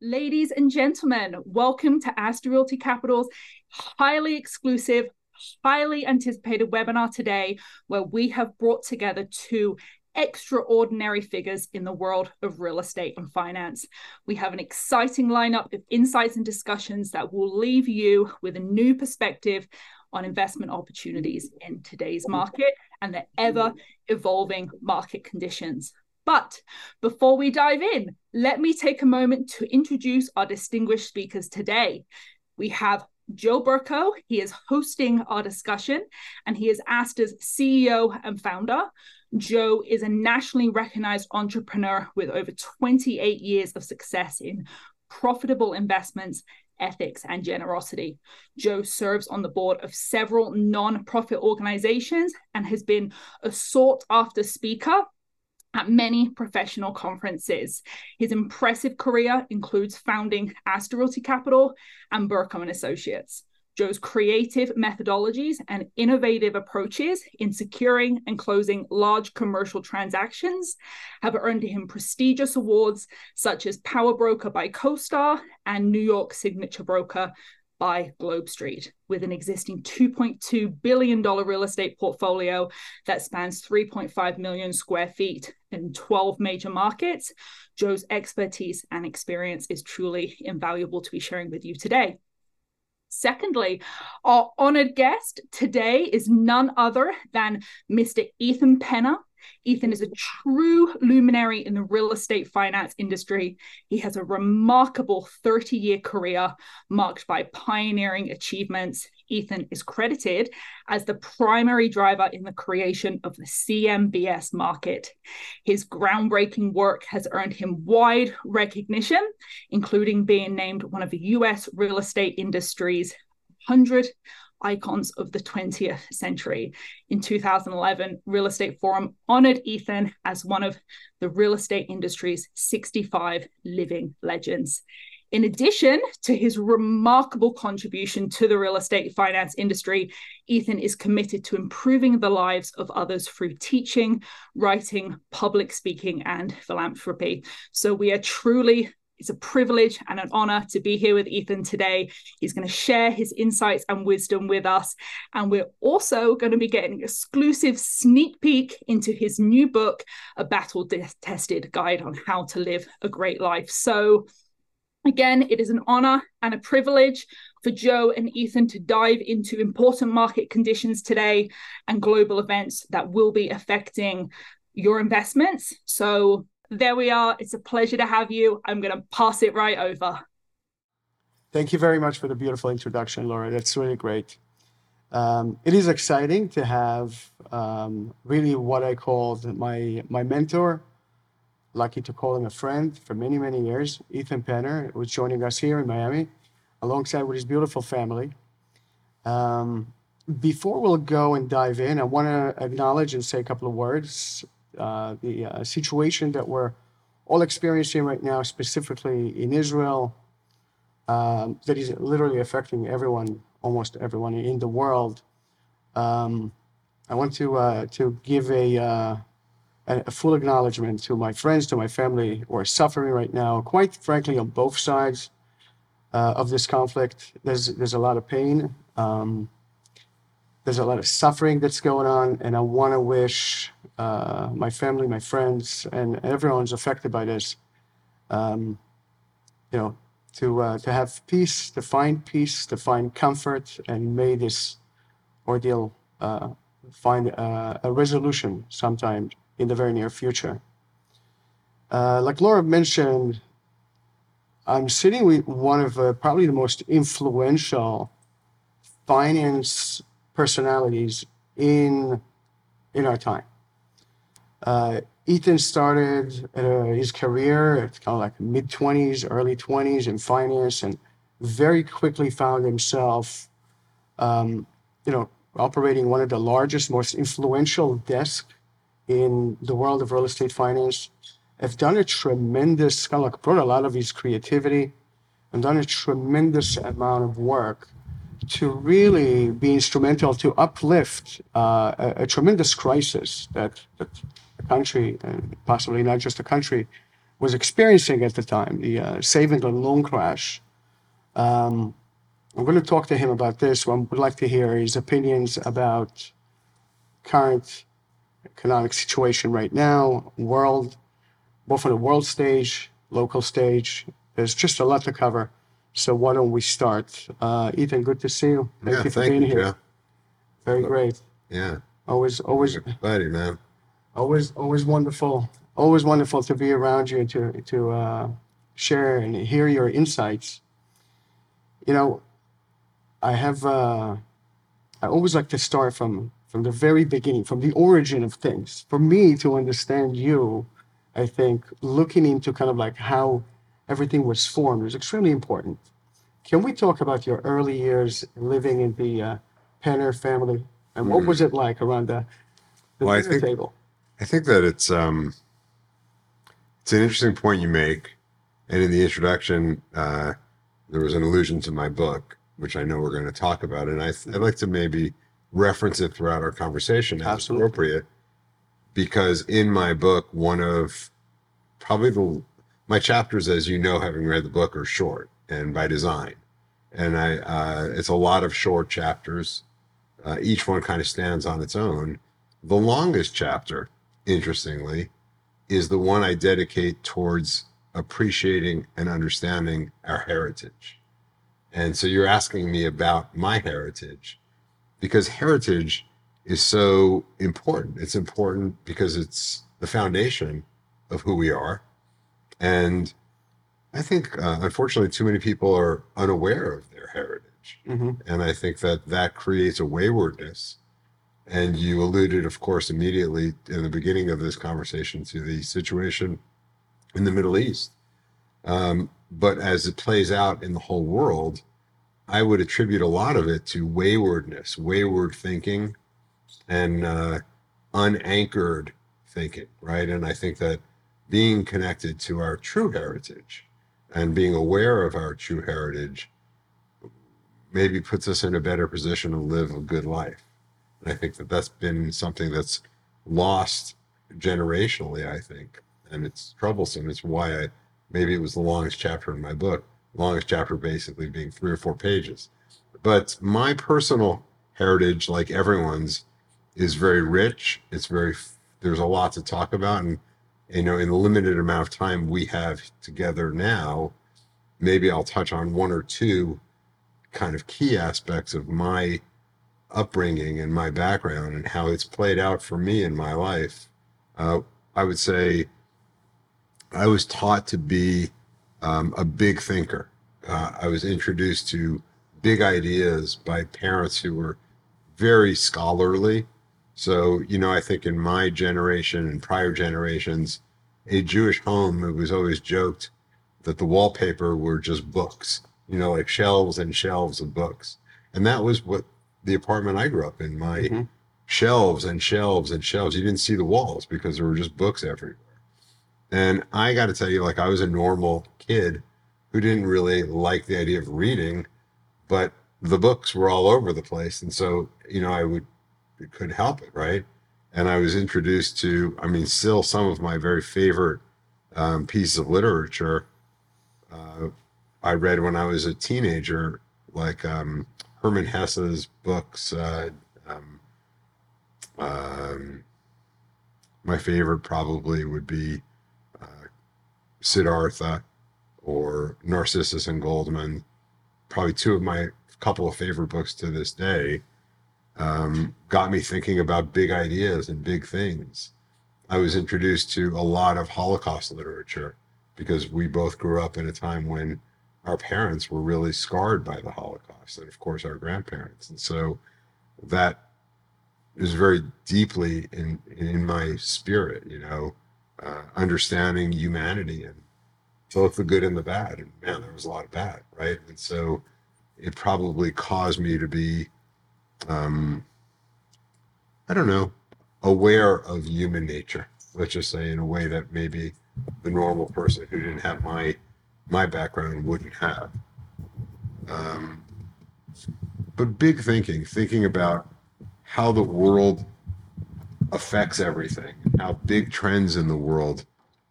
Ladies and gentlemen, welcome to Astor Realty Capital's highly exclusive, highly anticipated webinar today, where we have brought together two extraordinary figures in the world of real estate and finance. We have an exciting lineup of insights and discussions that will leave you with a new perspective on investment opportunities in today's market and the ever evolving market conditions. But before we dive in, let me take a moment to introduce our distinguished speakers today. We have Joe Berko. He is hosting our discussion and he is Astor's CEO and founder. Joe is a nationally recognized entrepreneur with over 28 years of success in profitable investments, ethics, and generosity. Joe serves on the board of several non-profit organizations and has been a sought after speaker at many professional conferences. His impressive career includes founding Astor Realty Capital and Berko and Associates. Joe's creative methodologies and innovative approaches in securing and closing large commercial transactions have earned him prestigious awards such as Power Broker by CoStar and New York Signature Broker by Globe Street, with an existing $2.2 billion real estate portfolio that spans 3.5 million square feet in 12 major markets. Joe's expertise and experience is truly invaluable to be sharing with you today. Secondly, our honored guest today is none other than Mr. Ethan Penner. Ethan is a true luminary in the real estate finance industry. He has a remarkable 30 year career marked by pioneering achievements. Ethan is credited as the primary driver in the creation of the CMBS market. His groundbreaking work has earned him wide recognition, including being named one of the US real estate industry's 100 icons of the 20th century. In 2011, Real Estate Forum honored Ethan as one of the real estate industry's 65 living legends. In addition to his remarkable contribution to the real estate finance industry, Ethan is committed to improving the lives of others through teaching, writing, public speaking, and philanthropy. So we are truly it's a privilege and an honor to be here with Ethan today. He's going to share his insights and wisdom with us. And we're also going to be getting an exclusive sneak peek into his new book, A Battle Tested Guide on How to Live a Great Life. So, again, it is an honor and a privilege for Joe and Ethan to dive into important market conditions today and global events that will be affecting your investments. So, there we are. It's a pleasure to have you. I'm going to pass it right over. Thank you very much for the beautiful introduction, Laura. That's really great. Um, it is exciting to have um, really what I called my my mentor. Lucky to call him a friend for many many years. Ethan Penner was joining us here in Miami, alongside with his beautiful family. Um, before we'll go and dive in, I want to acknowledge and say a couple of words uh, the uh, situation that we're all experiencing right now, specifically in Israel, um, that is literally affecting everyone, almost everyone in the world. Um, I want to uh, to give a, uh, a full acknowledgement to my friends, to my family who are suffering right now. Quite frankly, on both sides uh, of this conflict, there's there's a lot of pain. Um, there's a lot of suffering that's going on, and I want to wish uh, my family, my friends, and everyone's affected by this. Um, you know, to uh, to have peace, to find peace, to find comfort, and may this ordeal uh, find uh, a resolution sometime in the very near future. Uh, like Laura mentioned, I'm sitting with one of uh, probably the most influential finance personalities in in our time. Uh, Ethan started uh, his career at kind of like mid 20s, early 20s in finance, and very quickly found himself, um, you know, operating one of the largest, most influential desks in the world of real estate finance. Have done a tremendous, kind of like brought a lot of his creativity and done a tremendous amount of work to really be instrumental to uplift uh, a, a, tremendous crisis that, that the country, and possibly not just the country, was experiencing at the time, the uh, saving and loan crash. Um, I'm going to talk to him about this. I would like to hear his opinions about current economic situation right now, world, both on the world stage, local stage. There's just a lot to cover. So why don't we start? Uh, Ethan, good to see you. Thank yeah, you for thank being you, here. Joe. Very great. Yeah. Always, always, buddy, man. Always, always wonderful. Always wonderful to be around you and to to uh, share and hear your insights. You know, I have. Uh, I always like to start from from the very beginning, from the origin of things. For me to understand you, I think looking into kind of like how everything was formed is extremely important. Can we talk about your early years living in the uh, Penner family, and what was mm. it like around the, the well, dinner think, table? I think that it's um, it's an interesting point you make, and in the introduction, uh, there was an allusion to my book, which I know we're going to talk about, and I I'd like to maybe reference it throughout our conversation as Absolutely. appropriate, because in my book, one of probably the my chapters, as you know, having read the book, are short and by design. And I, uh, it's a lot of short chapters. Uh, each one kind of stands on its own. The longest chapter, interestingly, is the one I dedicate towards appreciating and understanding our heritage. And so you're asking me about my heritage because heritage is so important. It's important because it's the foundation of who we are and I think, uh, unfortunately, too many people are unaware of their heritage. Mm-hmm. And I think that that creates a waywardness. And you alluded, of course, immediately in the beginning of this conversation to the situation in the Middle East. Um, but as it plays out in the whole world, I would attribute a lot of it to waywardness, wayward thinking, and uh, unanchored thinking, right? And I think that being connected to our true heritage and being aware of our true heritage maybe puts us in a better position to live a good life. And I think that that's been something that's lost generationally, I think. And it's troublesome. It's why I maybe it was the longest chapter in my book, longest chapter basically being three or four pages. But my personal heritage, like everyone's, is very rich. It's very, there's a lot to talk about. And you know, in the limited amount of time we have together now, maybe I'll touch on one or two kind of key aspects of my upbringing and my background and how it's played out for me in my life. Uh, I would say I was taught to be um, a big thinker. Uh, I was introduced to big ideas by parents who were very scholarly so, you know, I think in my generation and prior generations, a Jewish home, it was always joked that the wallpaper were just books, you know, like shelves and shelves of books. And that was what the apartment I grew up in, my mm-hmm. shelves and shelves and shelves. You didn't see the walls because there were just books everywhere. And I got to tell you, like, I was a normal kid who didn't really like the idea of reading, but the books were all over the place. And so, you know, I would could help it, right? And I was introduced to, I mean, still some of my very favorite um, pieces of literature uh, I read when I was a teenager, like um, Hermann Hesse's books. Uh, um, um, my favorite probably would be Siddhartha or Narcissus and Goldmund, Probably two of my couple of favorite books to this day um, got me thinking about big ideas and big things. I was introduced to a lot of Holocaust literature because we both grew up in a time when our parents were really scarred by the Holocaust, and of course our grandparents. And so that is very deeply in in my spirit, you know, uh, understanding humanity and both the good and the bad. And man, there was a lot of bad, right? And so it probably caused me to be um, I don't know, aware of human nature. Let's just say in a way that maybe the normal person who didn't have my my background wouldn't have. Um, but big thinking, thinking about how the world affects everything, how big trends in the world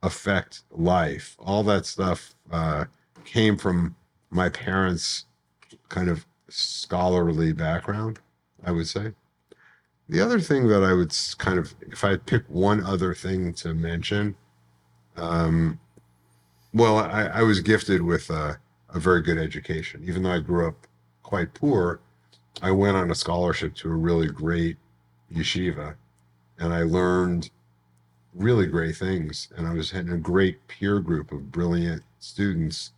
affect life. All that stuff uh, came from my parents' kind of scholarly background, I would say. The other thing that I would kind of, if I pick one other thing to mention, um, well, I, I was gifted with a, a very good education. Even though I grew up quite poor, I went on a scholarship to a really great yeshiva and I learned really great things. And I was in a great peer group of brilliant students.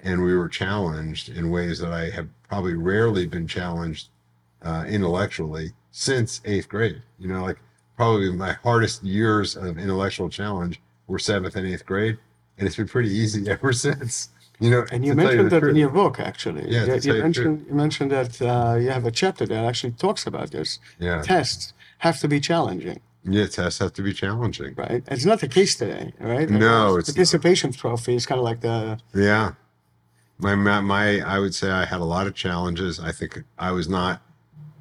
And we were challenged in ways that I have probably rarely been challenged uh, intellectually since eighth grade. You know, like probably my hardest years of intellectual challenge were seventh and eighth grade. And it's been pretty easy ever since. You know, And you mentioned the that in your book, actually. Yeah, you, you you truth. mentioned you mentioned that uh, you have a chapter that actually talks about this. Yeah. Tests have to be challenging, Yeah, tests have to be challenging. right? It's not the case today, right? No, it's not. participation trophy is kind of like the Yeah. My, my, my, I would say I had a lot of challenges. I think I was not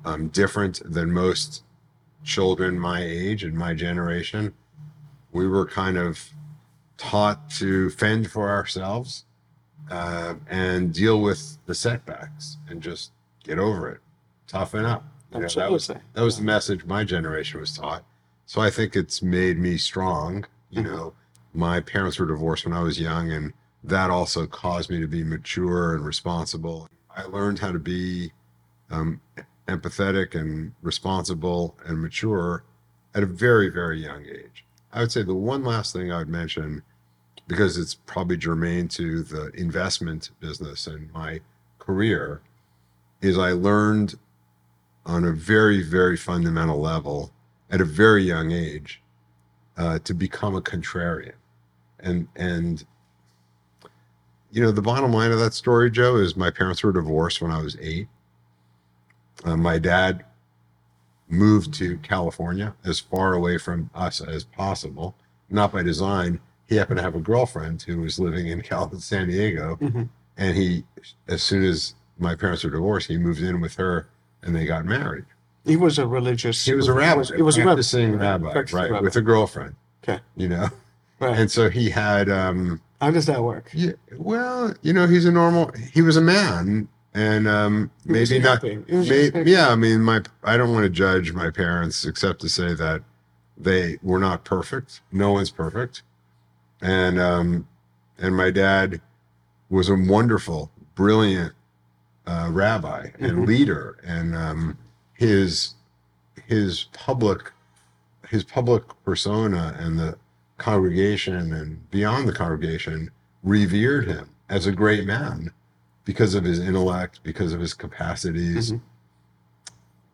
um, different than most children my age and my generation. We were kind of taught to fend for ourselves uh, and deal with the setbacks and just get over it, toughen up. Know, that was that was the message my generation was taught. So I think it's made me strong. You Mhm. know, my parents were divorced when I was young, and that also caused me to be mature and responsible. I learned how to be um, empathetic and responsible and mature at a very, very young age. I would say the one last thing I would mention, because it's probably germane to the investment business and my career, is I learned on a very, very fundamental level at a very young age uh, to become a contrarian. And, and, you know, the bottom line of that story, Joe, is my parents were divorced when I was eight. Uh, my dad moved to California as far away from us as possible, not by design. He happened to have a girlfriend who was living in Cal- San Diego, Mhm. and he, as soon as my parents were divorced, he moved in with her, and they got married. He was a religious. He was a rabbi, He was, a practicing rabbi, Practicing right, rabbi. with a girlfriend. Okay. you know, Right. and so he had. um How does that work? yeah, well, you know, he's a normal. He was a man, and um, maybe not. happy. He was May, yeah, I mean, my I don't want to judge my parents except to say that they were not perfect. No one's perfect, and um, and my dad was a wonderful, brilliant uh, rabbi and Mhm. leader, and um, his his public his public persona and the congregation and beyond the congregation revered him as a great man because of his intellect, because of his capacities. Mhm.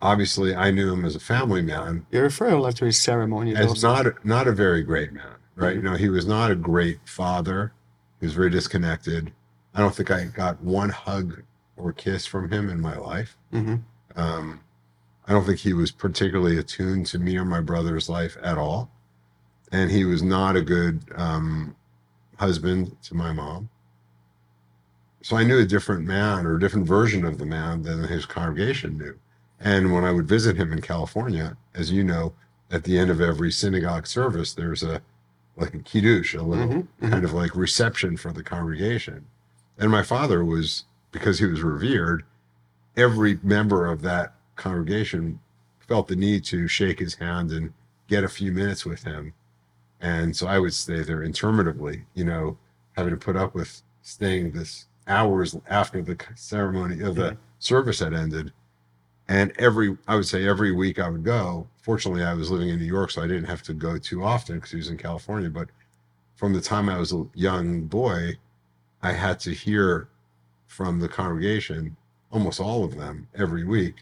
Obviously, I knew him as a family man, You refer a lot to his ceremony. as not a, not a very great man, right? Mhm. You know, he was not a great father. He was very disconnected. I don't think I got one hug or kiss from him in my life. hmm Um, I don't think he was particularly attuned to me or my brother's life at all. And he was not a good um, husband to my mom. So I knew a different man or a different version of the man than his congregation knew. And when I would visit him in California, as you know, at the end of every synagogue service, there's a like a kiddush, a little Mhm, mhm. kind of like reception for the congregation. And my father was, because he was revered, every member of that congregation felt the need to shake his hand and get a few minutes with him. And so I would stay there interminably, you know, having to put up with staying this hours after the ceremony of the service had ended. And every, I would say every week I would go. Fortunately, I was living in New York, so I didn't have to go too often because he was in California. But from the time I was a young boy, I had to hear from the congregation, almost all of them, every week,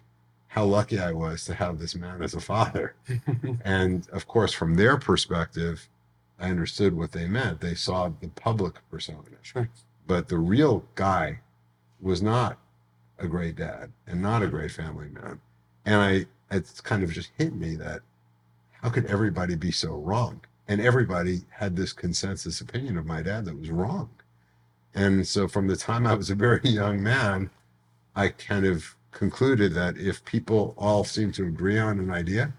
how lucky I was to have this man as a father. and of course, from their perspective, I understood what they meant. They saw the public persona. Sure. But the real guy was not a great dad and not a great family man. And I, it's kind of just hit me that how could everybody be so wrong? And everybody had this consensus opinion of my dad that was wrong. And so from the time I was a very young man, I kind of concluded that if people all seem to agree on an idea,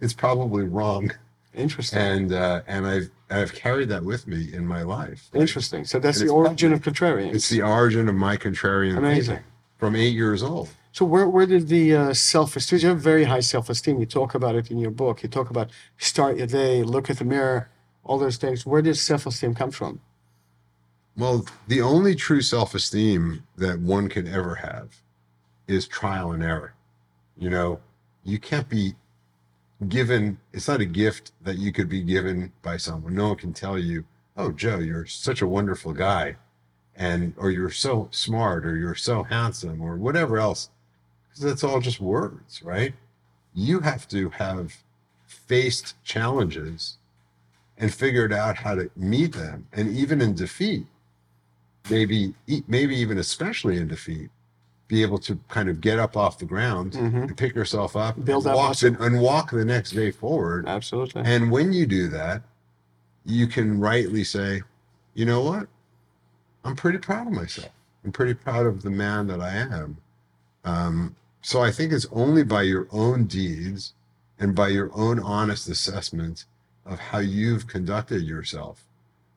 it's probably wrong. Interesting. And uh, and I've I've carried that with me in my life. Interesting. So that's And the origin of contrarian. It's the origin of my contrarian Amazing. from eight years old. So where where did the uh, self esteem? You have very high self esteem. You talk about it in your book. You talk about start your day, look at the mirror, all those things. Where did self esteem come from? Well, the only true self esteem that one can ever have is trial and error. You know, you can't be given, it's not a gift that you could be given by someone. No one can tell you, oh, Joe, you're such a wonderful guy. And, or you're so smart, or you're so handsome, or whatever else. Because that's all just words, right? You have to have faced challenges and figured out how to meet them. And even in defeat, maybe maybe even especially in defeat, be able to kind of get up off the ground Mhm. and pick yourself up, Build and walk the, and walk the next day forward. Absolutely. And when you do that, you can rightly say, you know what? I'm pretty proud of myself. I'm pretty proud of the man that I am. Um, so I think it's only by your own deeds and by your own honest assessment of how you've conducted yourself.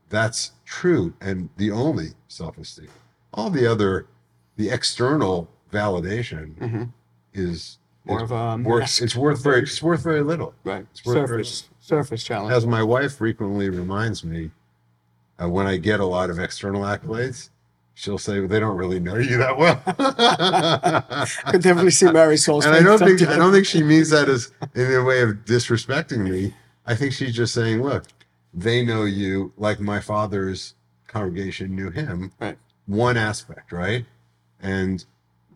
That's true and the only self esteem. All the other, the external validation Mhm. is More of a worth, it's worth very it's worth very little. right. it's worth very Surface surface challenge. As my wife frequently reminds me, uh, when I get a lot of external accolades, she'll say, well, "They don't really know you that well." I could definitely see Marisol's and I don't think I don't think she means that as in a way of disrespecting me. I think she's just saying, "Look, they know you like my father's congregation knew him." Right. One aspect, right? And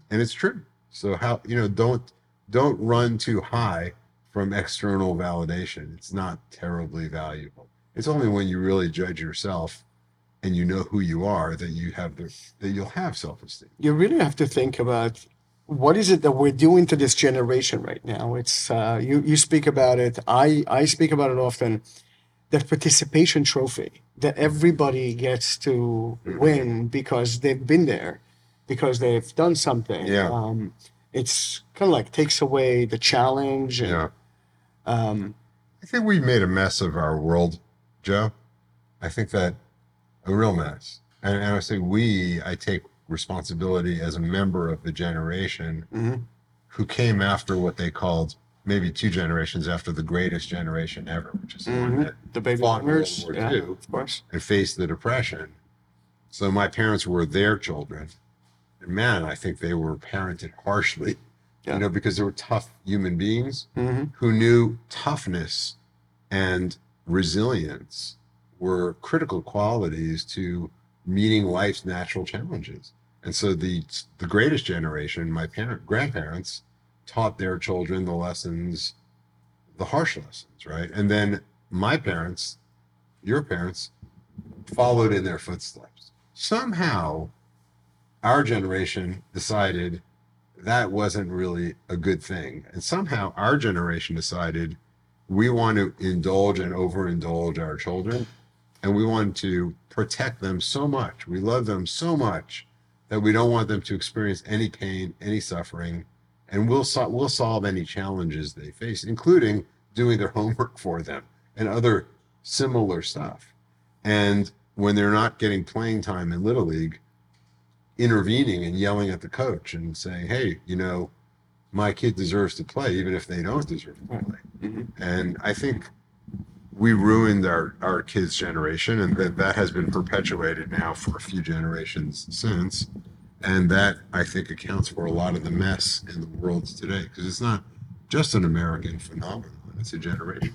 and it's true. So how you know don't don't run too high from external validation. It's not terribly valuable. It's only when you really judge yourself and you know who you are that you have the that you'll have self-esteem. you really have to think about what is it that we're doing to this generation right now it's uh, you you speak about it i i speak about it often that participation trophy that everybody gets to win because they've been there because they've done something Yeah. um, it's kind of like takes away the challenge and, Yeah. um, I think we made a mess of our world, Joe. I think that a real mess. And, and I say we, I take responsibility as a member of the generation Mhm. who came after what they called maybe two generations after the greatest generation ever, which is the one Mhm. that the baby Fought in boomers World War yeah, II. of course and faced the depression. So my parents were their children. And man, I think they were parented harshly, Yeah. you know, because they were tough human beings hmm who knew toughness and resilience were critical qualities to meeting life's natural challenges. And so the the greatest generation, my parent grandparents, taught their children the lessons, the harsh lessons, right? And then my parents, your parents, followed in their footsteps. Somehow, our generation decided that wasn't really a good thing. And somehow our generation decided we want to indulge and overindulge our children and we want to protect them so much. We love them so much that we don't want them to experience any pain, any suffering, and we'll sol- we'll solve any challenges they face, including doing their homework for them and other similar stuff. And when they're not getting playing time in little league, intervening and yelling at the coach and saying, "Hey, you know, my kid deserves to play, even if they don't deserve to play." Mhm. And I think we ruined our our kids' generation, and that that has been perpetuated now for a few generations since. And that I think accounts for a lot of the mess in the world today, because it's not just an American phenomenon; it's a generation.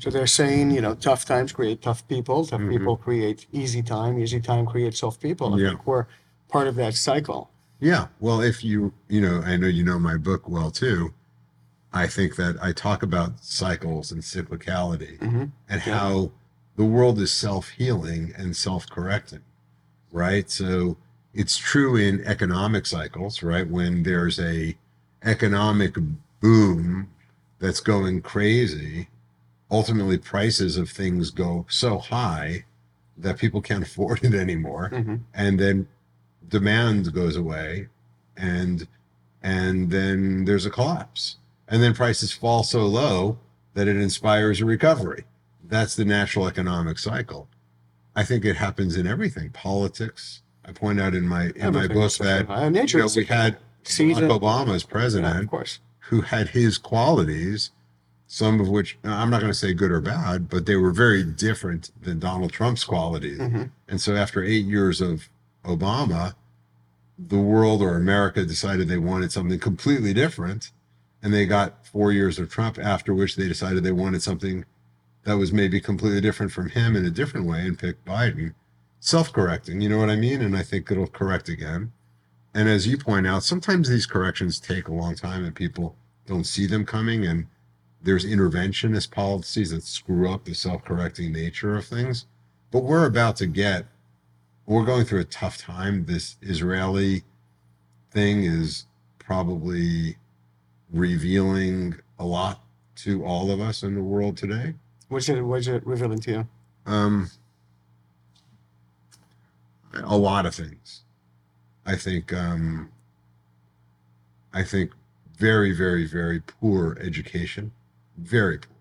So they're saying, you know, tough times create tough people. Tough Mhm. people create easy time. Easy time creates soft people. I Yeah. think we're part of that cycle. Yeah. Well, if you, you know, I know you know my book well too. I think that I talk about cycles and cyclicality Mhm. and Yeah. how the world is self healing and self correcting, right? So it's true in economic cycles, right? When there's a economic boom that's going crazy, ultimately prices of things go so high that people can't afford it anymore Mhm. and then demand goes away and and then there's a collapse. And then prices fall so low that it inspires a recovery. That's the natural economic cycle. I think it happens in everything. Politics. I point out in my in my book that high. nature you know, we had season. Barack Obama as Yeah, president of course. who had his qualities, some of which I'm not going to say good or bad, but they were very different than Donald Trump's qualities. Mhm. And so after eight years of Obama, the world or America decided they wanted something completely different. And they got four years of Trump, after which they decided they wanted something that was maybe completely different from him in a different way and picked Biden. Self correcting, you know what I mean? And I think it'll correct again. And as you point out, sometimes these corrections take a long time and people don't see them coming. And there's interventionist policies that screw up the self correcting nature of things. But we're about to get, we're going through a tough time. This Israeli thing is probably revealing a lot to all of us in the world today. What's it, what's it revealing to you? Um, a lot of things. I think. Um, I think very, very, very poor education, very poor.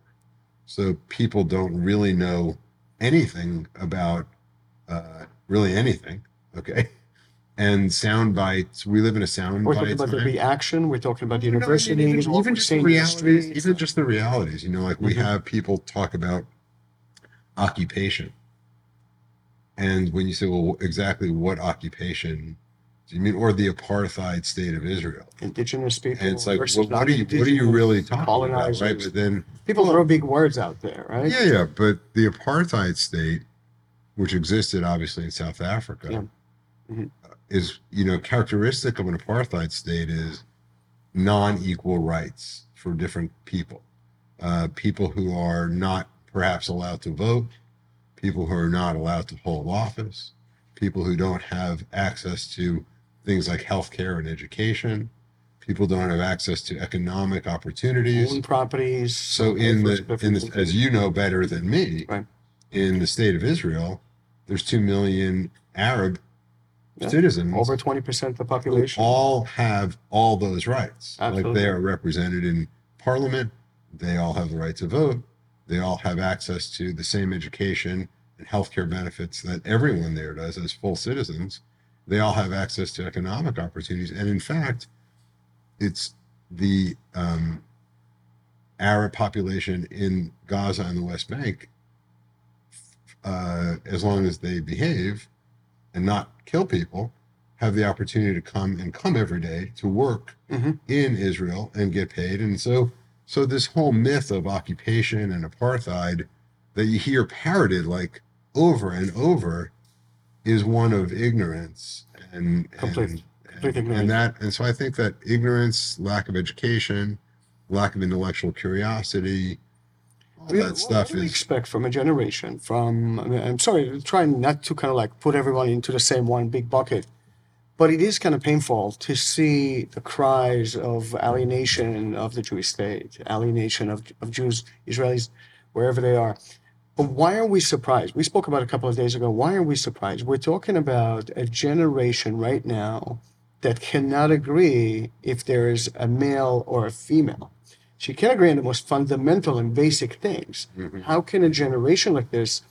So people don't really know anything about uh, really anything. Okay, and sound bites. We live in a sound We're bite talking about the time. reaction. We're talking about the No, I mean, even, even just the the realities, even just the realities. You know, like we Mhm. have people talk about occupation, and when you say, "Well, exactly what occupation do you mean?" or the apartheid state of Israel, indigenous people. and it's like, versus well, what are you, what are you really talking about, right? But then, People throw big words out there, right? yeah, yeah, but the apartheid state, which existed obviously in South Africa, Yeah. Mhm. uh, is you know characteristic of an apartheid state is non-equal rights for different people, uh, people who are not perhaps allowed to vote, people who are not allowed to hold office, people who don't have access to things like healthcare and education, people don't have access to economic opportunities. Own properties. So in the in the, as you know better than me, Right. in the state of Israel, there's two million Arab Yeah. citizens over twenty percent of the population. all have all those rights. Like they are represented in parliament, they all have the right to vote, they all have access to the same education and healthcare benefits that everyone there does as full citizens. They all have access to economic opportunities, and in fact, it's the um, Arab population in Gaza and the West Bank, uh, as long as they behave and not kill people, have the opportunity to come and come every day to work Mhm. in Israel and get paid. And so, so this whole myth of occupation and apartheid that you hear parroted like over and over is one of ignorance and Complete- and, complete and, ignorance. and that and so I think that ignorance, lack of education, lack of intellectual curiosity, all that stuff what do we is expect from a generation? From I mean, I'm sorry, trying not to kind of like put everyone into the same one big bucket, but it is kind of painful to see the cries of alienation of the Jewish state, alienation of, of Jews, Israelis, wherever they are. But why are we surprised? We spoke about it a couple of days ago. Why are we surprised? We're talking about a generation right now that cannot agree if there is a male or a female. She can't agree on the most fundamental and basic things. Mhm. How can a generation like this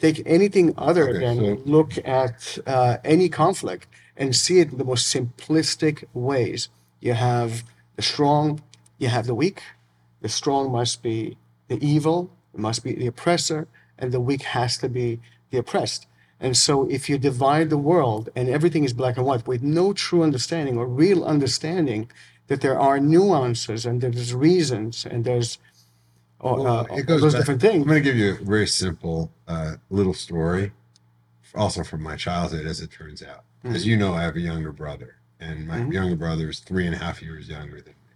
take anything other Okay, than so- look at uh, any conflict and see it in the most simplistic ways? You have the strong, you have the weak. The strong must be the evil, must be the oppressor, and the weak has to be the oppressed. And so, if you divide the world and everything is black and white with no true understanding or real understanding that there are nuances and there's reasons and there's uh, Well, uh, it all goes those back- different things. I'm going to give you a very simple uh, little story, also from my childhood, as it turns out. As Mm-hmm. you know, I have a younger brother, and my Mhm. younger brother is three and a half years younger than me.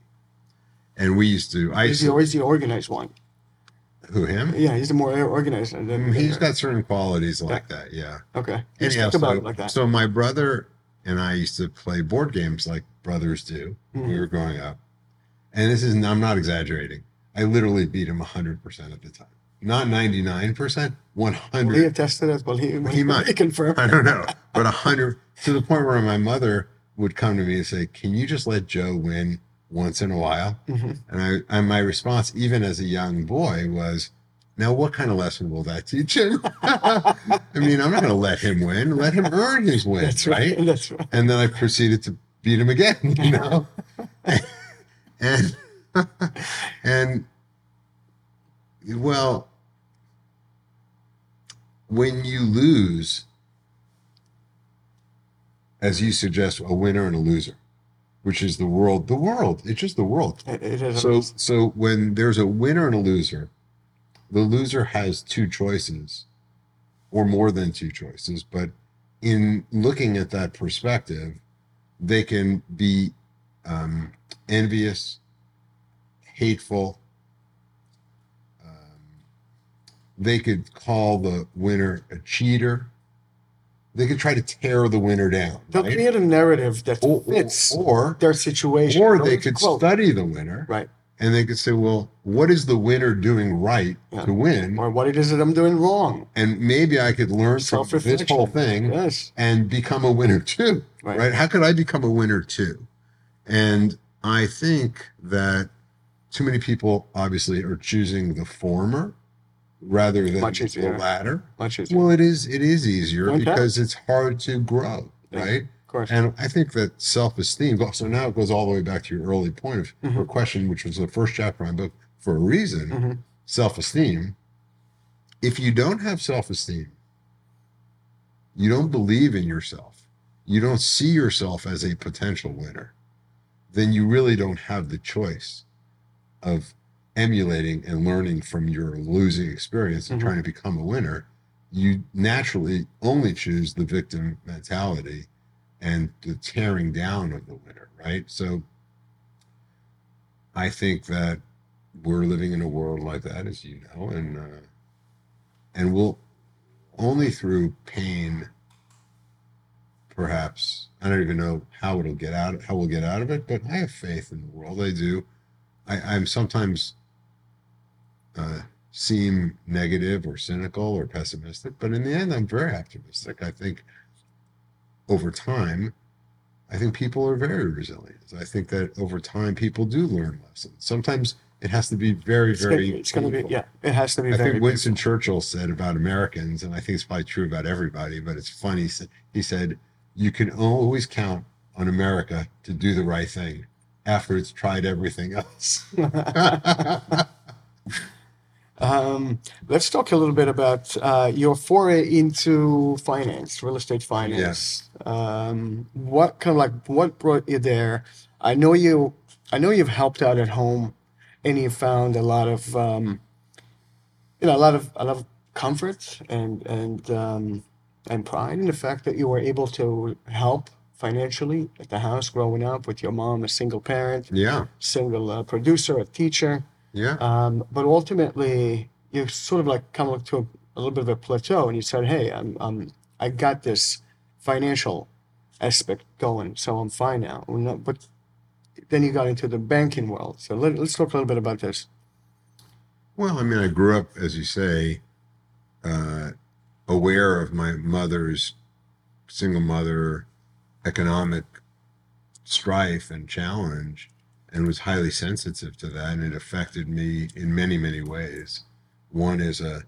And we used to, I He's used the, to, always the organized one. who him? Yeah, he's the more organized. And then, Mm, He's got certain qualities like that, yeah. okay. Let's Anyhow, talk about so, it like that. so my brother and I used to play board games like brothers do when we Mhm. were growing up. And this is, I'm not exaggerating. I literally beat him 100% of the time. Not 99%, Will he 100. attest to that? Will he, will He might. confirm? I don't know, but 100 to the point where my mother would come to me and say, "Can you just let Joe win once in a while?" Mhm. And I and my response, even as a young boy, was, "Now, what kind of lesson will that teach him?" I mean, I'm not going to let him win. Let him earn his win, That's right. right? That's right. And then I proceeded to beat him again. You know, and and well, when you lose, as you suggest, a winner and a loser, which is the world. The world. It's just the world. It, it is. So so when there's a winner and a loser, the loser has two choices, or more than two choices. But in looking at that perspective, they can be um, envious, hateful. Um, they could call the winner a cheater. They could try to tear the winner down. They'll right? create a narrative that or, fits or their situation. or they could quote. study the winner Right. and they could say, well, what is the winner doing right Yeah. to win? Or what it is that I'm doing wrong. And maybe I could learn from this whole thing Yes. and become a winner too. Right. Right. How could I become a winner too? And I think that too many people obviously are choosing the former rather than Much the latter. Much easier. Well, it is it is easier Okay. because it's hard to grow, Yeah. right? of course. And I think that self esteem, so now it goes all the way back to your early point of Mhm. your question, which was the first chapter of my book for a reason Mhm. self esteem. If you don't have self esteem, you don't believe in yourself, you don't see yourself as a potential winner, then you really don't have the choice of emulating and learning from your losing experience and Mhm. trying to become a winner. You naturally only choose the victim mentality and the tearing down of the winner, right? So I think that we're living in a world like that, as you know, and uh, and we'll only through pain, perhaps. I don't even know how it'll get out, how we'll get out of it, but I have faith in the world. I do. I, I'm sometimes uh, seem negative or cynical or pessimistic, but in the end, I'm very optimistic. I think over time, I think people are very resilient. I think that over time, people do learn lessons. Sometimes it has to be very, It's gonna, very. it's gonna be yeah. It has to be I very. think Winston Churchill said about Americans, and I think it's probably true about everybody, but it's funny. He said, You can always count on America to do the right thing after it's tried everything else. Um, let's talk a little bit about uh, your foray into finance, real estate finance. Um, what kind of like what brought you there? I know you. I know you've helped out at home, and you found a lot of, um, you know, a lot of a lot of comfort and and um, and pride in the fact that you were able to help financially at the house growing up with your mom, a single parent, yeah. single uh, producer, a teacher. Yeah. Um, but ultimately, you sort of like come up to a, a little bit of a plateau, and you said, "Hey, I'm, I'm I got this financial aspect going, so I'm fine now." Well, no- But then you got into the banking world. So let, let's talk a little bit about this. Well, I mean, I grew up, as you say, uh, aware of my mother's single mother economic strife and challenge and was highly sensitive to that. And it affected me in many, many ways. One is a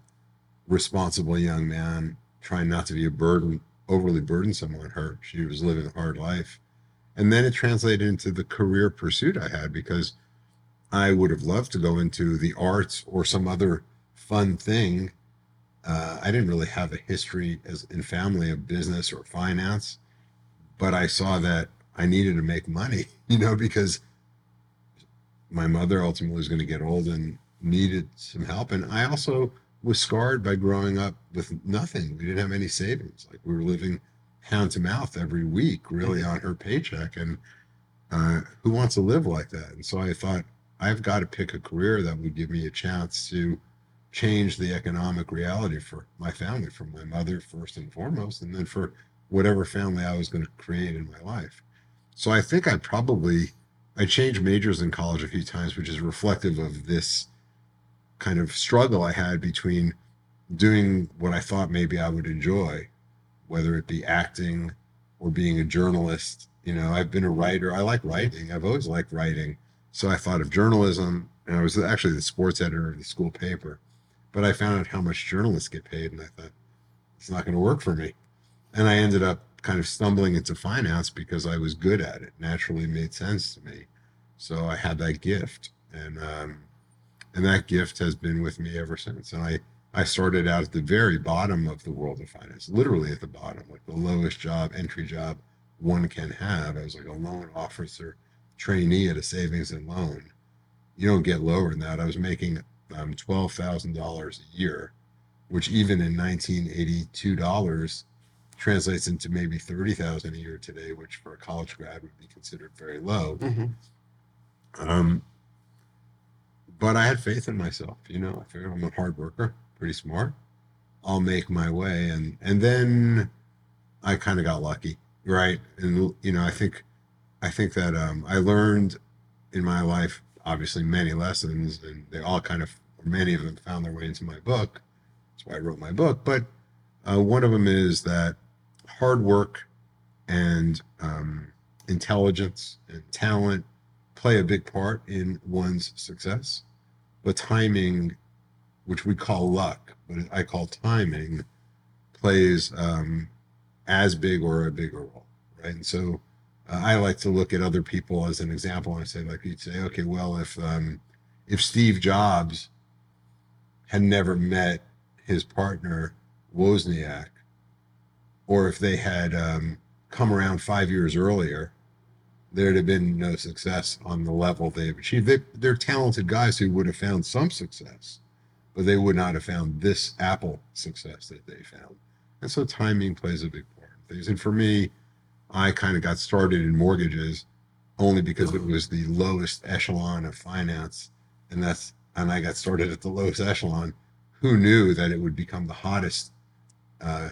responsible young man trying not to be a burden, overly burdensome on her. She was living a hard life. And then it translated into the career pursuit I had because I would have loved to go into the arts or some other fun thing. Uh, I didn't really have a history as in family of business or finance, but I saw that I needed to make money, you know, because my mother ultimately was going to get old and needed some help. And I also was scarred by growing up with nothing. We didn't have any savings. Like we were living hand to mouth every week, really on her paycheck. And uh, who wants to live like that? And so I thought, I've got to pick a career that would give me a chance to change the economic reality for my family, for my mother first and foremost, and then for whatever family I was going to create in my life. So I think I probably I changed majors in college a few times, which is reflective of this kind of struggle I had between doing what I thought maybe I would enjoy, whether it be acting or being a journalist You know, I've been a writer. I like writing. I've always liked writing. So I thought of journalism, and I was actually the sports editor of the school paper. But I found out how much journalists get paid, and I thought it's not going to work for me. And I ended up kind of stumbling into finance because I was good at it. Naturally made sense to me. So I had that gift, and um, and that gift has been with me ever since. And I I started out at the very bottom of the world of finance, literally at the bottom, like the lowest job, entry job one can have. I was like a loan officer trainee at a savings and loan. You don't get lower than that. I was making um, twelve thousand dollars a year, which even in nineteen eighty two dollars translates into maybe thirty thousand a year today, which for a college grad would be considered very low. Mm-hmm. Um, but I had faith in myself. You know, I figured I'm a hard worker, pretty smart. I'll make my way, and and then I kind of got lucky, right? And you know, I think I think that um, I learned in my life, obviously, many lessons, and they all kind of, or many of them, found their way into my book. That's why I wrote my book. But uh, one of them is that hard work and um, intelligence and talent play a big part in one's success. But timing, which we call luck, but I call timing, plays um, as big or a bigger role, right? And so uh, I like to look at other people as an example and say, like, you'd say, okay, well, if um, if Steve Jobs had never met his partner Wozniak, or if they had um, come around five years earlier there'd have been no success on the level they've achieved. They, they're talented guys who would have found some success, but they would not have found this Apple success that they found. And so timing plays a big part in things. And for me, I kind of got started in mortgages only because it was the lowest echelon of finance. And that's, and I got started at the lowest echelon. Who knew that it would become the hottest uh,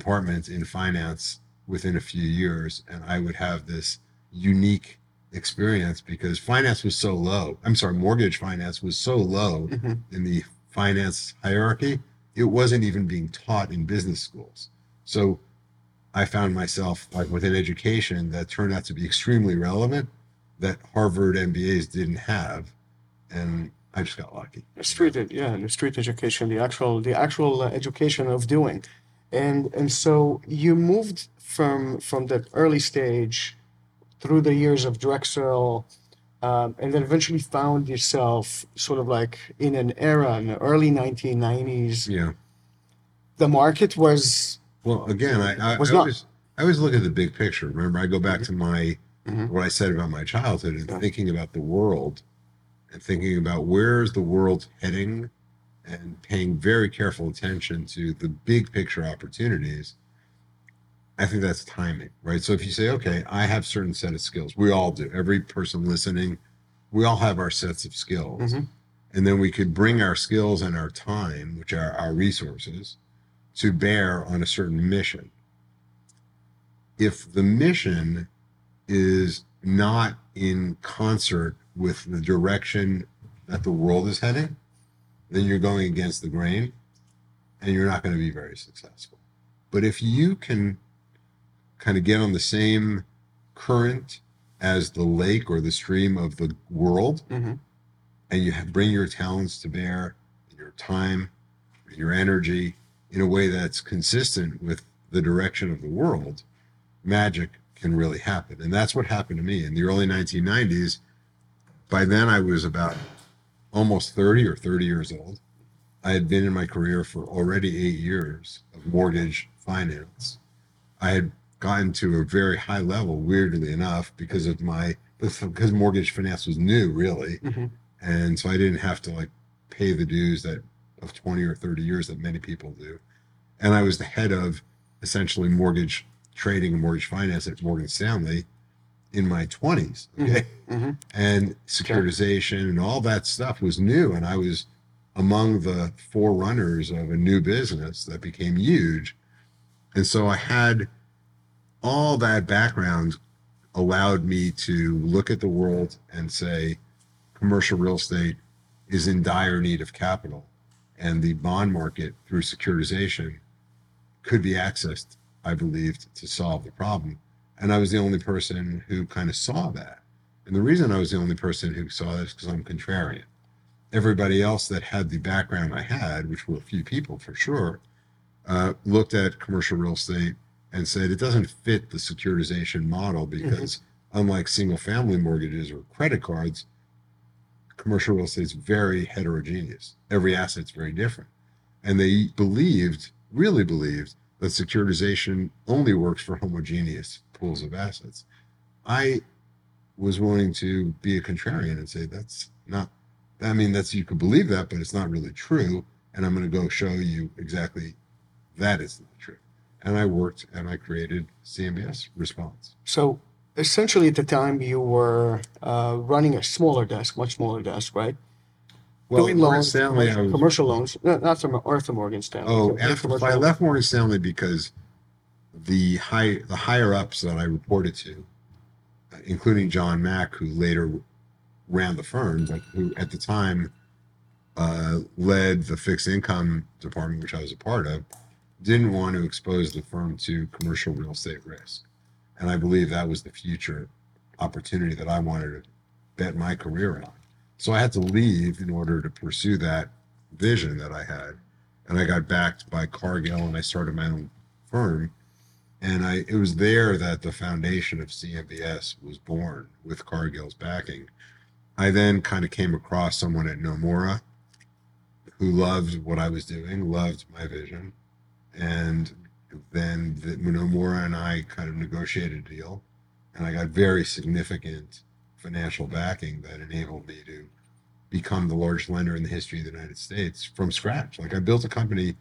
department in finance within a few years? And I would have this unique experience because finance was so low. I'm sorry, mortgage finance was so low Mm-hmm. in the finance hierarchy, it wasn't even being taught in business schools. So I found myself like with an education that turned out to be extremely relevant that Harvard MBAs didn't have. And I just got lucky. Street, yeah, the street education, the actual, the actual uh, education of doing, and and so you moved from from that early stage through the years of Drexel, um, and then eventually found yourself sort of like in an era in the early 1990s. Yeah. The market was Well, again, I, I, Was I not- always I always look at the big picture. Remember, I go back to my Mhm. what I said about my childhood and Yeah. thinking about the world and thinking about where's the world heading and paying very careful attention to the big picture opportunities. I think that's timing, right? So if you say, okay, I have certain set of skills, we all do. Every person listening, we all have our sets of skills. Mhm. And then we could bring our skills and our time, which are our resources, to bear on a certain mission. If the mission is not in concert with the direction that the world is heading, then you're going against the grain and you're not going to be very successful. But if you can kind of get on the same current as the lake or the stream of the world, Mhm. and you have, bring your talents to bear, your time, your energy in a way that's consistent with the direction of the world, magic can really happen. And that's what happened to me in the early 1990s. By then, I was about almost 30 or 30 years old. I had been in my career for already eight years of mortgage finance. I had gotten to a very high level, weirdly enough, because of my because mortgage finance was new, really, Mhm. and so I didn't have to like pay the dues that of 20 or 30 years that many people do. And I was the head of essentially mortgage trading and mortgage finance at Morgan Stanley in my 20s. Okay. Mhm. And securitization and all that stuff was new. And I was among the forerunners of a new business that became huge. And so I had all that background allowed me to look at the world and say commercial real estate is in dire need of capital and the bond market through securitization could be accessed i believed to solve the problem And I was the only person who kind of saw that. And the reason I was the only person who saw this because I'm contrarian. Everybody else that had the background I had, which were a few people for sure, uh, looked at commercial real estate and said it doesn't fit the securitization model because unlike single family mortgages or credit cards, commercial real estate is very heterogeneous. Every asset's very different. And they believed, really believed, that securitization only works for homogeneous pools of assets. I was willing to be a contrarian and say that's not I mean that's you could believe that, but it's not really true. And I'm going to go show you exactly that is not true. And I worked and I created CMBS response. So essentially, at the time, you were uh, running a smaller desk, much smaller desk, right? Well, Doing Morgan loans, Stanley, commercial, was, commercial loans, no, not from Arthur Morgan Stanley. oh, after I left Morgan Stanley because the high the higher ups that I reported to, including John Mack, who later ran the firm, but who at the time uh, led the fixed income department, which I was a part of, didn't want to expose the firm to commercial real estate risk. And I believe that was the future opportunity that I wanted to bet my career on. So I had to leave in order to pursue that vision that I had. And I got backed by Cargill and I started my own firm. And I it was there that the foundation of CMBS was born with Cargill's backing. I then kind of came across someone at Nomura who loved what I was doing, loved my vision. And then the, Nomura and I kind of negotiated a deal. And I got very significant financial backing that enabled me to become the largest lender in the history of the United States from scratch. Like I built a company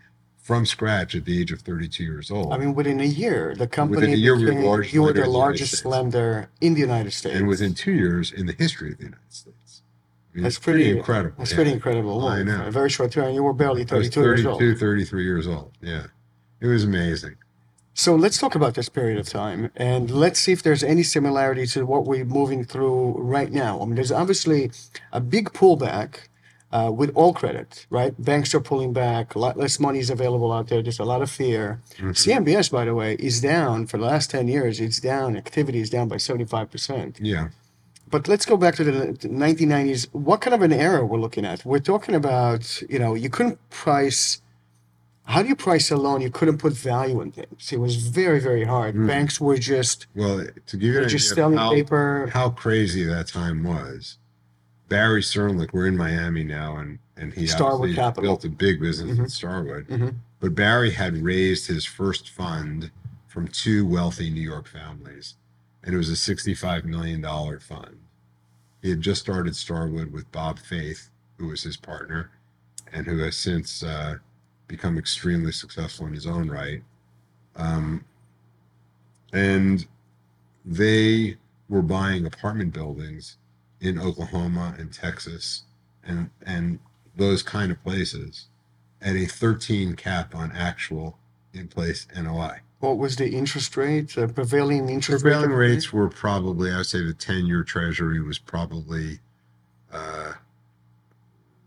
from scratch at the age of 32 years old. I mean, within a year, the company a year, we were became, the largest you were the in the largest lender in the United States. and within two years in the history of the United States. I mean, That's pretty, pretty- incredible. That's yeah. pretty incredible. I know. A very short time. You were barely I was 32 years old. 32, 33 years old. Yeah. It was amazing. So let's talk about this period of time and let's see if there's any similarity to what we're moving through right now. I mean, there's obviously a big pullback uh, with all credit, right? Banks are pulling back, a lot less money is available out there. There's a lot of fear. Mhm. CMBS, by the way, is down for the last 10 years. It's down, activity is down by 75%. Yeah. But let's go back to the 1990s. What kind of an era we're looking at? We're talking about, you know, you couldn't price. How do you price a loan? You couldn't put value in things. It was very, very hard. Mm. Banks were just Well, to give you an just idea selling how, paper. how crazy that time was, Barry Sternlicht, we're in Miami now, and, and he Starwood Capital. built a big business Mhm. at Starwood. Mhm. But Barry had raised his first fund from two wealthy New York families, and it was a $65 million fund. He had just started Starwood with Bob Faith, who was his partner, and who has since uh, become extremely successful in his own right. Um, and they were buying apartment buildings in Oklahoma and Texas and and those kind of places at a 13 cap on actual in place NOI. What was the interest rate? The prevailing interest rate? Prevailing at the rates were probably, I would say the 10 year treasury was probably uh,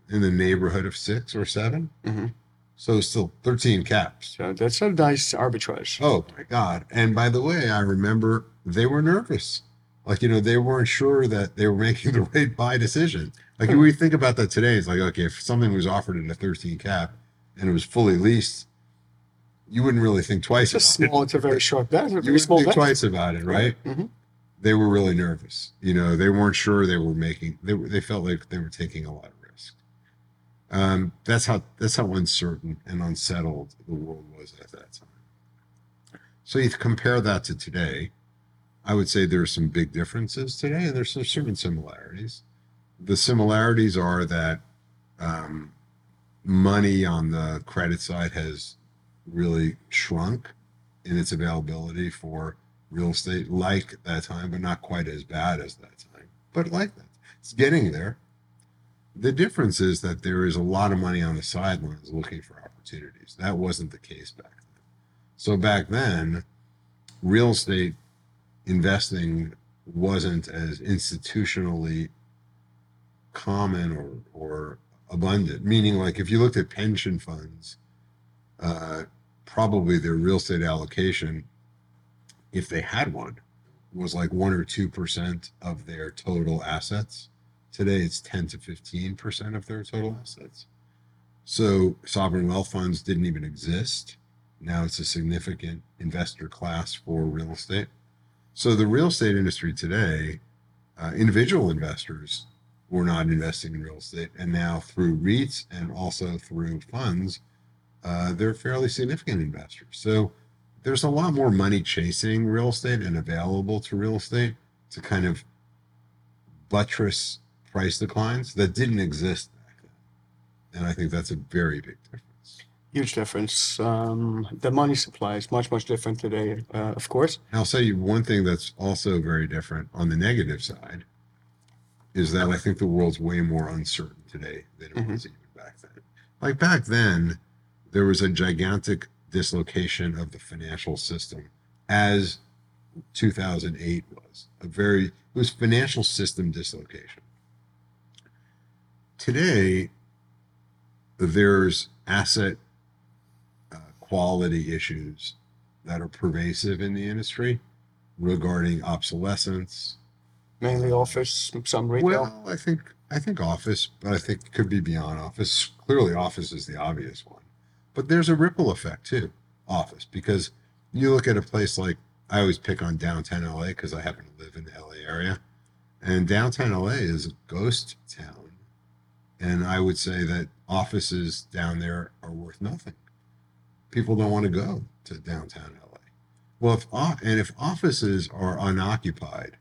in the neighborhood of six or 7 Mhm. So still 13 caps. So that's a nice arbitrage. Oh my God. And by the way, I remember they were nervous. Like, you know, they weren't sure that they were making the right buy decision. Like, Hmm. when we think about that today, it's like, okay, if something was offered at a 13 cap and it was fully leased, you wouldn't really think twice It's a about small. It's a very short bet. it. You very would small think bet. twice about it, right? Mhm. They were really nervous. You know, they weren't sure they were making, they, were, they felt like they were taking a lot of risk. Um, that's how that's how uncertain and unsettled the world was at that time. So you compare that to today, I would say there's some big differences today, and there's some certain similarities. The similarities are that um, money on the credit side has really shrunk in its availability for real estate, like that time, but not quite as bad as that time, but like that. It's getting there. The difference is that there is a lot of money on the sidelines looking for opportunities. That wasn't the case back then. So back then, real estate investing wasn't as institutionally common or, or abundant. Meaning, like if you looked at pension funds, uh, probably their real estate allocation, if they had one, was like one or two percent of their total assets. Today, it's ten to fifteen percent of their total assets. So sovereign wealth funds didn't even exist. Now it's a significant investor class for real estate. So the real estate industry today, uh, individual investors were not investing in real estate, and now through REITs and also through funds, uh, they're fairly significant investors. So there's a lot more money chasing real estate and available to real estate to kind of buttress price declines that didn't exist back then. And I think that's a very big difference. Huge difference. Um, the money supply is much, much different today, uh, of course. And I'll say you one thing that's also very different on the negative side is that I think the world's way more uncertain today than it was even back then. Like back then, there was a gigantic dislocation of the financial system as 2008 was. A very, it was financial system dislocation. Today, there's asset quality issues that are pervasive in the industry regarding obsolescence. Mainly office, some retail. Well, I think I think office, but I think it could be beyond office. Clearly, office is the obvious one, but there's a ripple effect too. Office because you look at a place like I always pick on downtown LA because I happen to live in the LA area, and downtown LA is a ghost town, and I would say that offices down there are worth nothing. People don't want to go to downtown LA. Well, if and if offices are unoccupied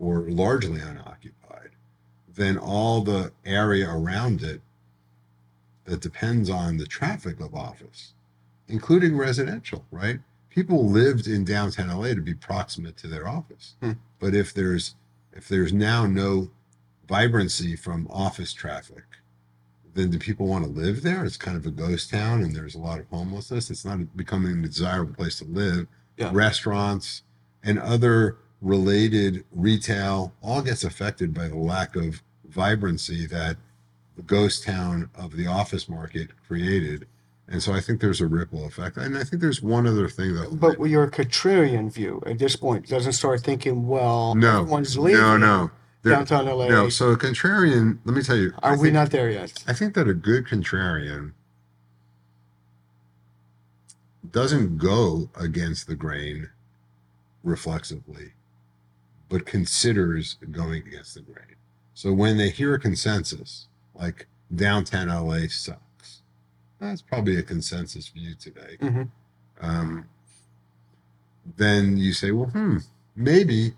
or largely unoccupied, then all the area around it that depends on the traffic of office, including residential, right? People lived in downtown LA to be proximate to their office. Hmm. But if there's if there's now no vibrancy from office traffic, then do people want to live there? It's kind of a ghost town and there's a lot of homelessness. It's not becoming a desirable place to live. Yeah. Restaurants and other related retail all gets affected by the lack of vibrancy that the ghost town of the office market created. And so I think there's a ripple effect. And I think there's one other thing that But your contrarian view at this point doesn't start thinking, well, no, everyone's leaving no, no, There- downtown LA. no. So a contrarian, let me tell you, I Are we think- not there yet? I think that a good contrarian doesn't go against the grain reflexively, but considers going against the grain. So when they hear a consensus, like downtown LA sucks, that's probably a consensus view today. Mhm. Um, then you say, well, hmm, maybe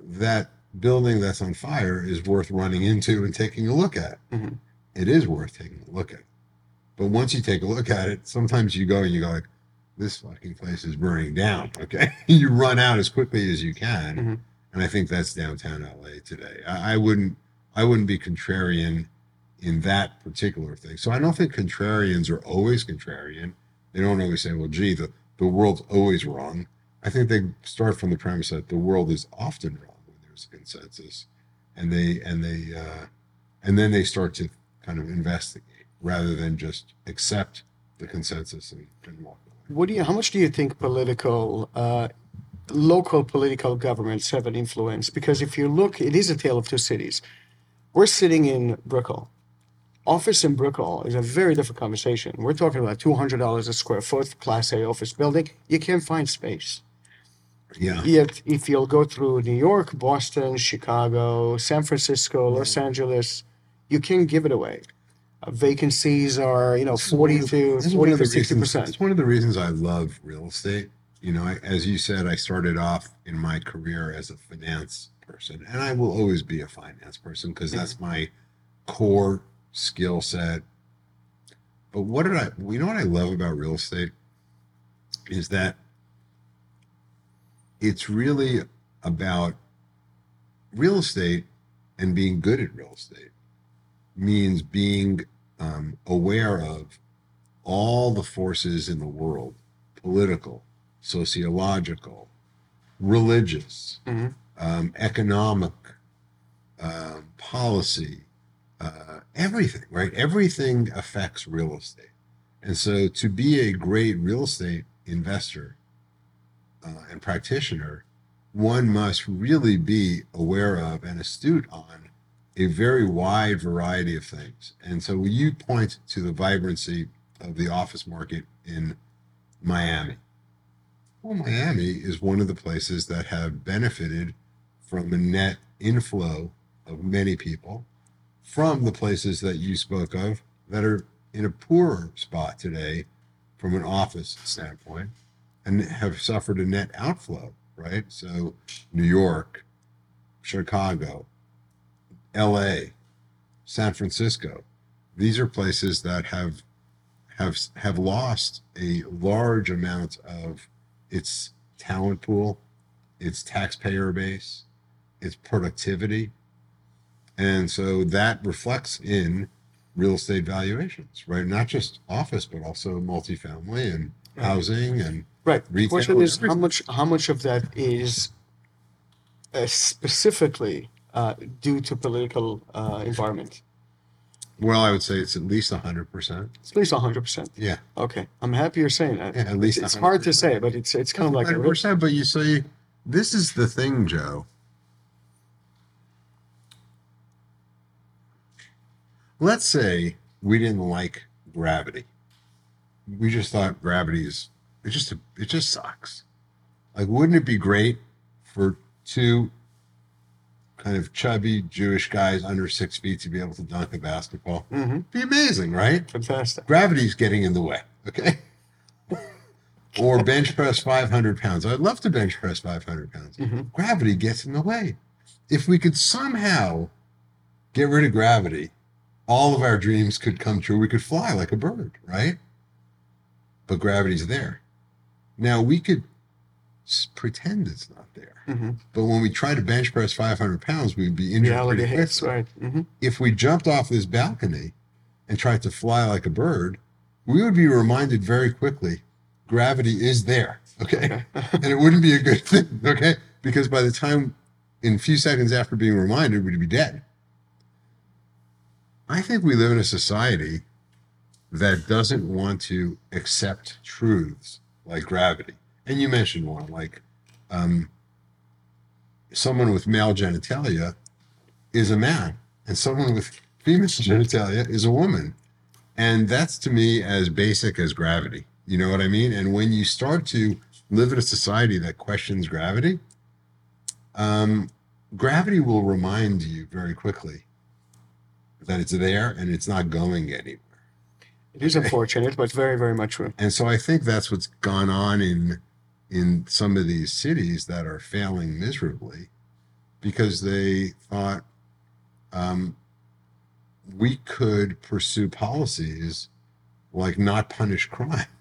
that building that's on fire is worth running into and taking a look at. Mhm. It is worth taking a look at. But once you take a look at it, sometimes you go and you go like, this fucking place is burning down. Okay. you run out as quickly as you can. Mhm. And I think that's downtown LA today. I, I wouldn't I wouldn't be contrarian in that particular thing. So I don't think contrarians are always contrarian. They don't always say, well, gee, the, the world's always wrong. I think they start from the premise that the world is often wrong consensus. And they and they uh, and then they start to kind of investigate rather than just accept the consensus and, and walk away. What do you? How much do you think political, uh, local political governments have an influence? Because if you look, it is a tale of two cities. We're sitting in Brickell. Office in Brickell is a very different conversation. We're talking about two hundred dollars a square foot, Class A office building. You can't find space. Yeah. Yet, if you'll go through New York, Boston, Chicago, San Francisco, Los Angeles, you can give it away. Uh, vacancies are, you know, 40 to This is one 40 to 60 percent. It's one of the reasons I love real estate. You know, I, as you said, I started off in my career as a finance person, and I will always be a finance person because that's my core skill set. But what did I? You know what I love about real estate is that it's really about real estate and being good at real estate means being um, aware of all the forces in the world political, sociological, religious, Mhm. um, economic, um, policy, uh, everything, right? Everything affects real estate. And so to be a great real estate investor uh, and practitioner one must really be aware of and astute on a very wide variety of things. And so you point to the vibrancy of the office market in Miami. Well, Miami is one of the places that have benefited from a net inflow of many people from the places that you spoke of that are in a poorer spot today from an office standpoint and have suffered a net outflow, right? So, New York, Chicago, LA, San Francisco, these are places that have have have lost a large amount of its talent pool, its taxpayer base, its productivity. And so that reflects in real estate valuations, right? Not just office, but also multifamily and housing and Right. The question is and how much how much of that is uh, specifically uh, due to political uh, environment? well, I would say it's at least hundred percent. It's at least hundred percent. Yeah, Okay, I'm happy you're saying that. Yeah, at least it's, it's hard to say, but it's it's kind of like a hundred percent. But you see, this is the thing, Joe. Let's say we didn't like gravity. We just thought gravity is it just it just sucks. Like, wouldn't it be great for two kind of chubby Jewish guys under six feet to be able to dunk a basketball? hmm Be amazing, right? fantastic. gravity's getting in the way. Okay. or bench press 500 pounds. I'd love to bench press 500 pounds. Mhm. Gravity gets in the way. If we could somehow get rid of gravity, all of our dreams could come true. We could fly like a bird, right? But gravity's there. Now we could pretend it's not there. hmm But when we try to bench press 500 pounds, we'd be injured. Reality hits, quickly right? hmm if we jumped off this balcony and tried to fly like a bird, we would be reminded very quickly gravity is there. Okay. and it wouldn't be a good thing. Okay. Because by the time, in a few seconds after being reminded, we'd be dead. I think we live in a society that doesn't want to accept truths like gravity. And you mentioned one, like um, someone with male genitalia is a man, and someone with female genitalia is a woman. And that's to me as basic as gravity. You know what I mean? And when you start to live in a society that questions gravity, um, gravity will remind you very quickly that it's there and it's not going anywhere. It is unfortunate, but very, very much true. And so I think that's what's gone on in in some of these cities that are failing miserably because they thought um, we could pursue policies like not punish crime.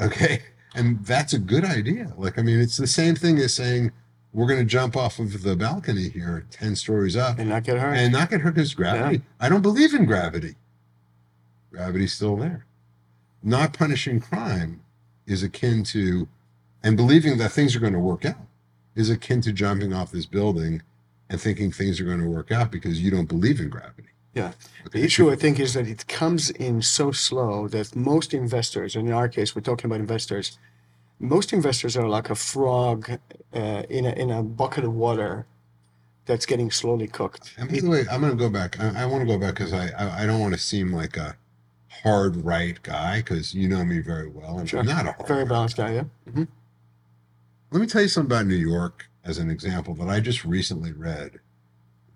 Okay. And that's a good idea. Like, I mean, it's the same thing as saying we're going to jump off of the balcony here 10 stories up And not get hurt. and not get hurt because gravity. I don't believe in gravity. Gravity's still there. Not punishing crime is akin to, and believing that things are going to work out is akin to jumping off this building and thinking things are going to work out because you don't believe in gravity. yeah. The issue, I think, is that it comes in so slow that most investors, and in our case, we're talking about investors, most investors are like a frog uh, in, a, in a bucket of water that's getting slowly cooked. And by the way, I'm going to go back. I, I want to go back because I, I I don't want to seem like a hard right guy because you know me very well. and Sure. I'm not a hard Very balanced guy, yeah. hmm Let me tell you something about New York as an example that I just recently read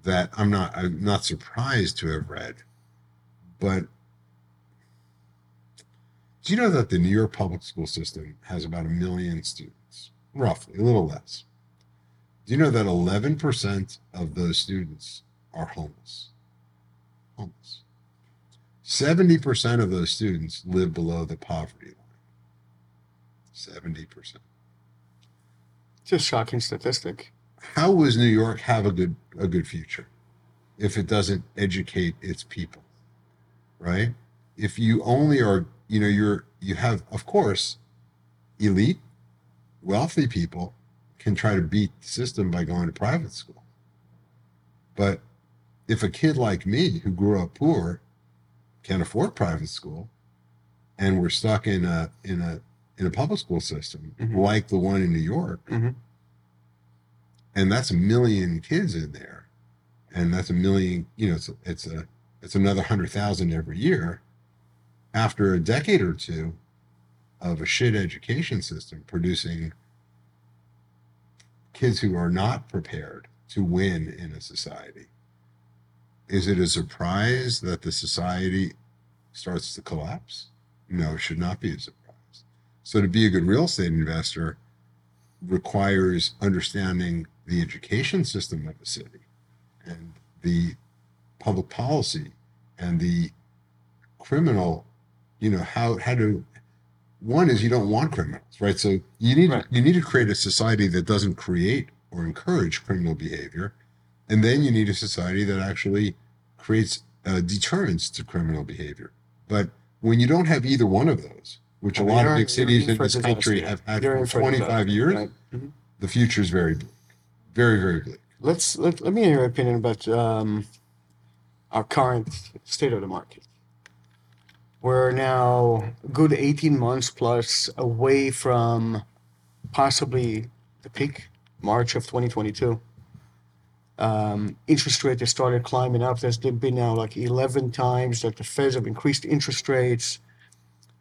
that I'm not I'm not surprised to have read. But do you know that the New York public school system has about a million students, roughly, a little less? Do you know that 11% of those students are homeless? Homeless. 70% of those students live below the poverty line. 70%. Just shocking statistic. how does New York have a good a good future if it doesn't educate its people? Right? If you only are, you know, you're you have of course elite wealthy people can try to beat the system by going to private school. But if a kid like me who grew up poor can afford private school and we're stuck in a in a in a public school system Mhm. like the one in New York, Mhm. and that's a million kids in there, and that's a million. You know, it's it's a it's another hundred thousand every year. After a decade or two of a shit education system producing kids who are not prepared to win in a society, is it a surprise that the society starts to collapse? No, it should not be a surprise. So, to be a good real estate investor requires understanding the education system of a city and the public policy and the criminal, you know, how, how to, one is you don't want criminals, right? So you need, Right. you need to create a society that doesn't create or encourage criminal behavior. And then you need a society that actually creates uh, deterrence to criminal behavior. But when you don't have either one of those, which a lot of big cities in this country have had for for 25 disaster, years, right? Mhm. the future is very bleak. Very, very bleak. Let's let, let me hear your opinion about um, our current state of the market. We're now a good 18 months plus away from possibly the peak, March of 2022. Um, interest rate has started climbing up. There's been now like 11 times that the Feds have increased interest rates.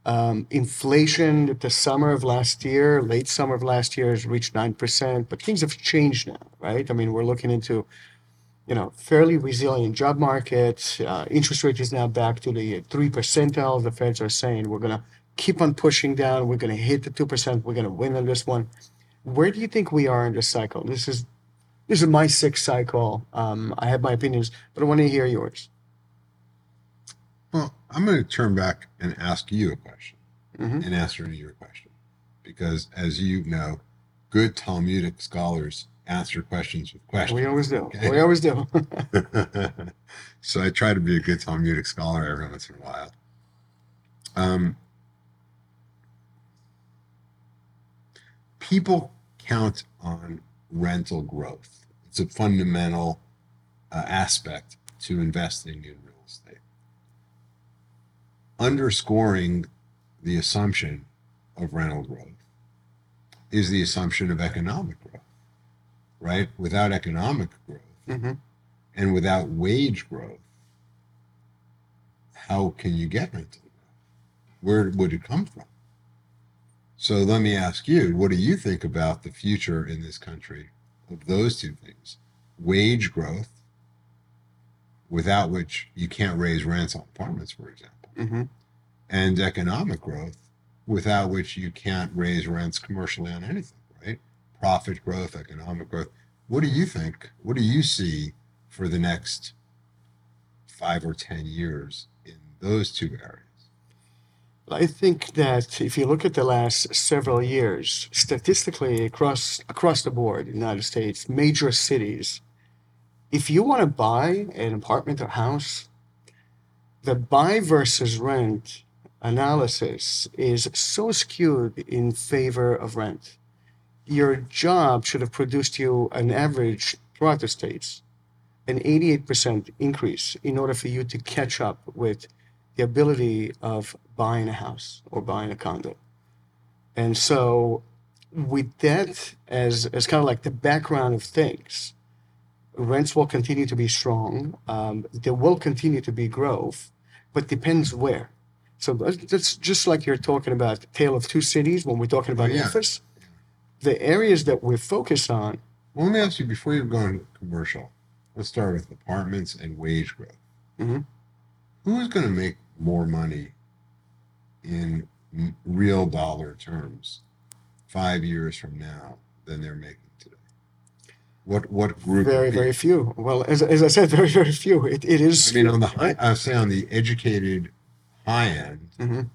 Um, inflation at the summer of last year, late summer of last year, has reached nine percent. But things have changed now, right? I mean, we're looking into, you know, fairly resilient job market. Uh, interest rate is now back to the three percentile. The Feds are saying we're going to keep on pushing down. We're going to hit the two percent. We're going to win on this one. Where do you think we are in this cycle? This is this is my sixth cycle. Um, I have my opinions, but I want to hear yours. Well, I'm going to turn back and ask you a question Mhm. and answer to your question. Because as you know, good Talmudic scholars answer questions with questions. We always do. Okay. We always do. so I try to be a good Talmudic scholar every once in a while. Um, people count on rental growth. It's a fundamental uh, aspect to investing in real estate. Underscoring the assumption of rental growth is the assumption of economic growth, right? Without economic growth, Mhm. and without wage growth, how can you get rental growth? Where would it come from? So let me ask you, what do you think about the future in this country of those two things? Wage growth, without which you can't raise rents on apartments, for example, Mhm. and economic growth, without which you can't raise rents commercially on anything, right? Profit growth, economic growth. What do you think? What do you see for the next five or 10 years in those two areas? I think that if you look at the last several years, statistically across across the board in the United States, major cities, if you want to buy an apartment or house, the buy versus rent analysis is so skewed in favor of rent. Your job should have produced you an average throughout the states, an 88% increase in order for you to catch up with the ability of buying a house or buying a condo. And so, with that as, as kind of like the background of things, rents will continue to be strong. Um, there will continue to be growth, but depends where. So that's just like you're talking about the tale of two cities when we're talking about Oh, yeah. office. The areas that we're focused on, Well, let me ask you before you go into commercial, let's start with apartments and wage growth. Mhm. Who's going to make more money in real dollar terms five years from now than they're making today? What what group? very, very few. Well, as, as I said, very, very few. It, it is. I mean, on the high, I say on the educated high end, Mhm.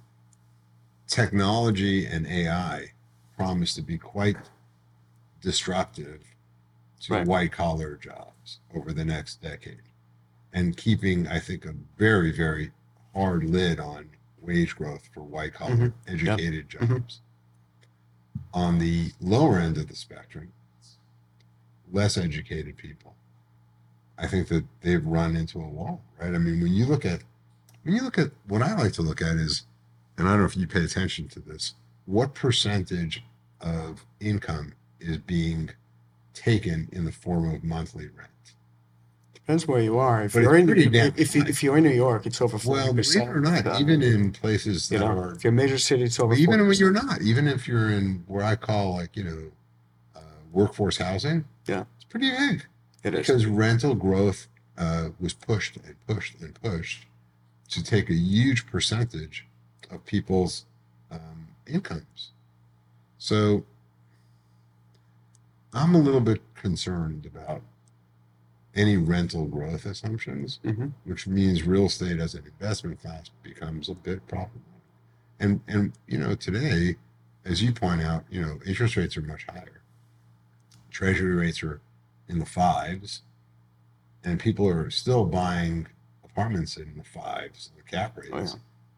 technology and AI promise to be quite disruptive to Right. white collar jobs over the next decade, and keeping, I think, a very, very hard lid on wage growth for white collar educated Mhm. jobs. On the lower end of the spectrum, less educated people. I think that they've run into a wall, right? I mean, when you look at when you look at what I like to look at is, and I don't know if you pay attention to this, what percentage of income is being taken in the form of monthly rent. Depends where you are. If But you're it's in pretty damn if, if, you, high. if you're in New York, it's over forty Well, believe percent. it or not, even in places you that know, are if you're a major city, it's over. even when 40%. you're not, even if you're in where I call like you know uh, workforce housing, Yeah. it's pretty big it is. because rental growth uh, was pushed and pushed and pushed to take a huge percentage of people's um, incomes. So I'm a little bit concerned about any rental growth assumptions, Mhm. which means real estate as an investment class becomes a bit problematic. And and you know today, as you point out, you know interest rates are much higher. Treasury rates are in the fives, and people are still buying apartments in the fives, the cap rates. Oh, yeah.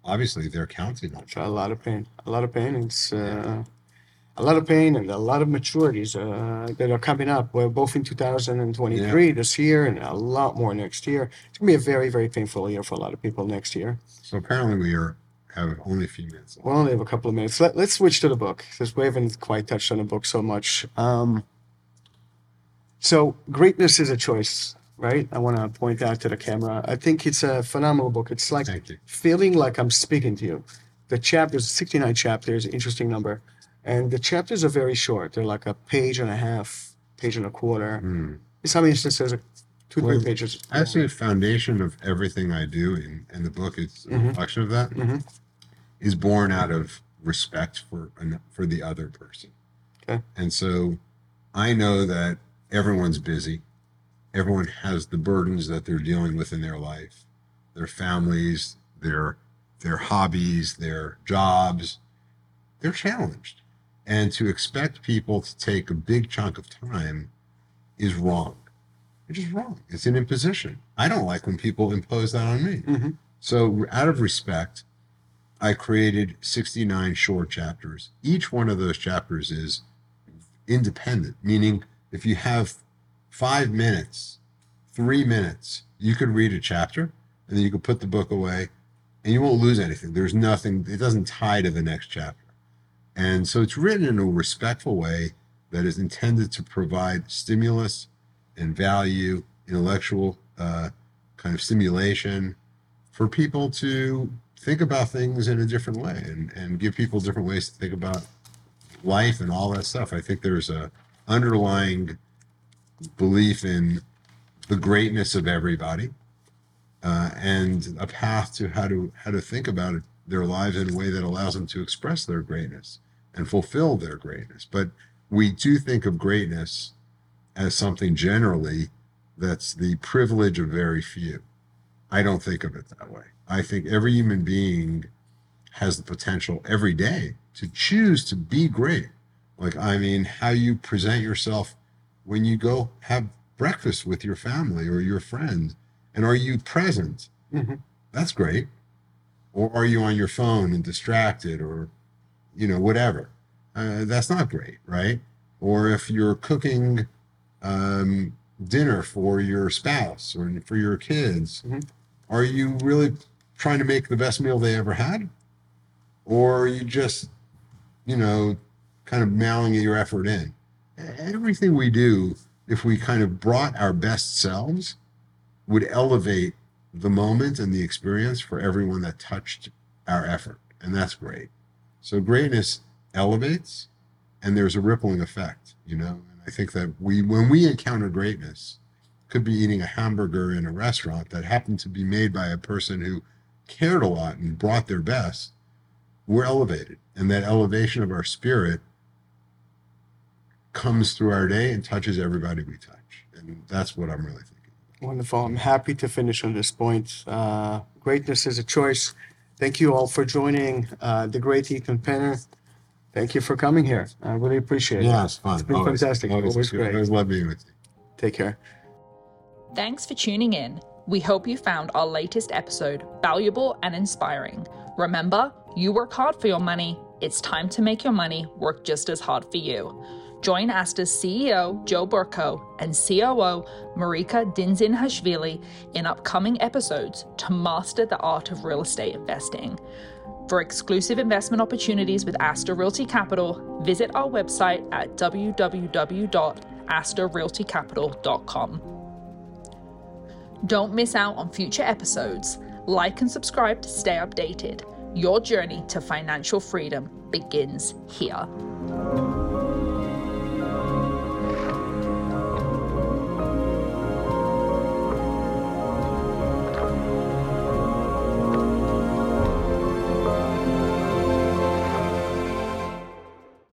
Obviously, they're counting on a lot of pain. A lot of pain. It's uh, a lot of pain and a lot of maturities uh, that are coming up. Well, both in 2023 this year and a lot more next year. It's gonna be a very very painful year for a lot of people next year. So apparently, we are have only a few minutes left. We only have a couple of minutes. Let, let's switch to the book because we haven't quite touched on the book so much. Um, so, greatness is a choice, right? I want to point out to the camera. I think it's a phenomenal book. It's like feeling like I'm speaking to you. The chapters, 69 chapters, interesting number. And the chapters are very short. They're like a page and a half, page and a quarter. Hmm. In some instances, two, three Well, pages. Actually, the foundation of everything I do, in, and the book is a Mhm. reflection of that, Mhm. is born out of respect for for the other person. Okay. And so, I know that everyone's busy. Everyone has the burdens that they're dealing with in their life, their families, their their hobbies, their jobs. They're challenged, and to expect people to take a big chunk of time is wrong. It's just wrong. It's an imposition. I don't like when people impose that on me. Mhm. So, out of respect, I created 69 short chapters. Each one of those chapters is independent, meaning if you have five minutes, three minutes, you could read a chapter and then you could put the book away and you won't lose anything. There's nothing, it doesn't tie to the next chapter. And so it's written in a respectful way that is intended to provide stimulus and value, intellectual uh, kind of stimulation for people to think about things in a different way and, and give people different ways to think about life and all that stuff. I think there's a underlying belief in the greatness of everybody uh, and a path to how to how to think about it, their lives in a way that allows them to express their greatness and fulfill their greatness. But we do think of greatness as something generally that's the privilege of very few. I don't think of it that way. I think every human being has the potential every day to choose to be great. Like, I mean, how you present yourself when you go have breakfast with your family or your friend, and are you present? Mhm. That's great. Or are you on your phone and distracted or, you know, whatever? Uh, that's not great, right? Or if you're cooking um, dinner for your spouse or for your kids, Mhm. are you really trying to make the best meal they ever had? Or are you just, you know, kind of mailing your effort in? Everything we do, if we kind of brought our best selves, would elevate the moment and the experience for everyone that touched our effort. And that's great. So greatness elevates and there's a rippling effect, you know. And I think that we when we encounter greatness, could be eating a hamburger in a restaurant that happened to be made by a person who cared a lot and brought their best, we're elevated. And that elevation of our spirit comes through our day and touches everybody we touch. And that's what I'm really thinking. Wonderful. I'm happy to finish on this point. Uh, greatness is a choice. Thank you all for joining uh, the great Ethan Penner. Thank you for coming here. I really appreciate it. Yeah, it's fun. It's been fantastic. Always great. I always love being with you. Take care. Thanks for tuning in. We hope you found our latest episode valuable and inspiring. Remember, you work hard for your money. It's time to make your money work just as hard for you. Join Astor's CEO, Joe Berko, and COO, Marika Dinzinhashvili, in upcoming episodes to master the art of real estate investing. For exclusive investment opportunities with Asta Realty Capital, visit our website at www astorrealtycapital.com. Don't miss out on future episodes. Like and subscribe to stay updated. Your journey to financial freedom begins here.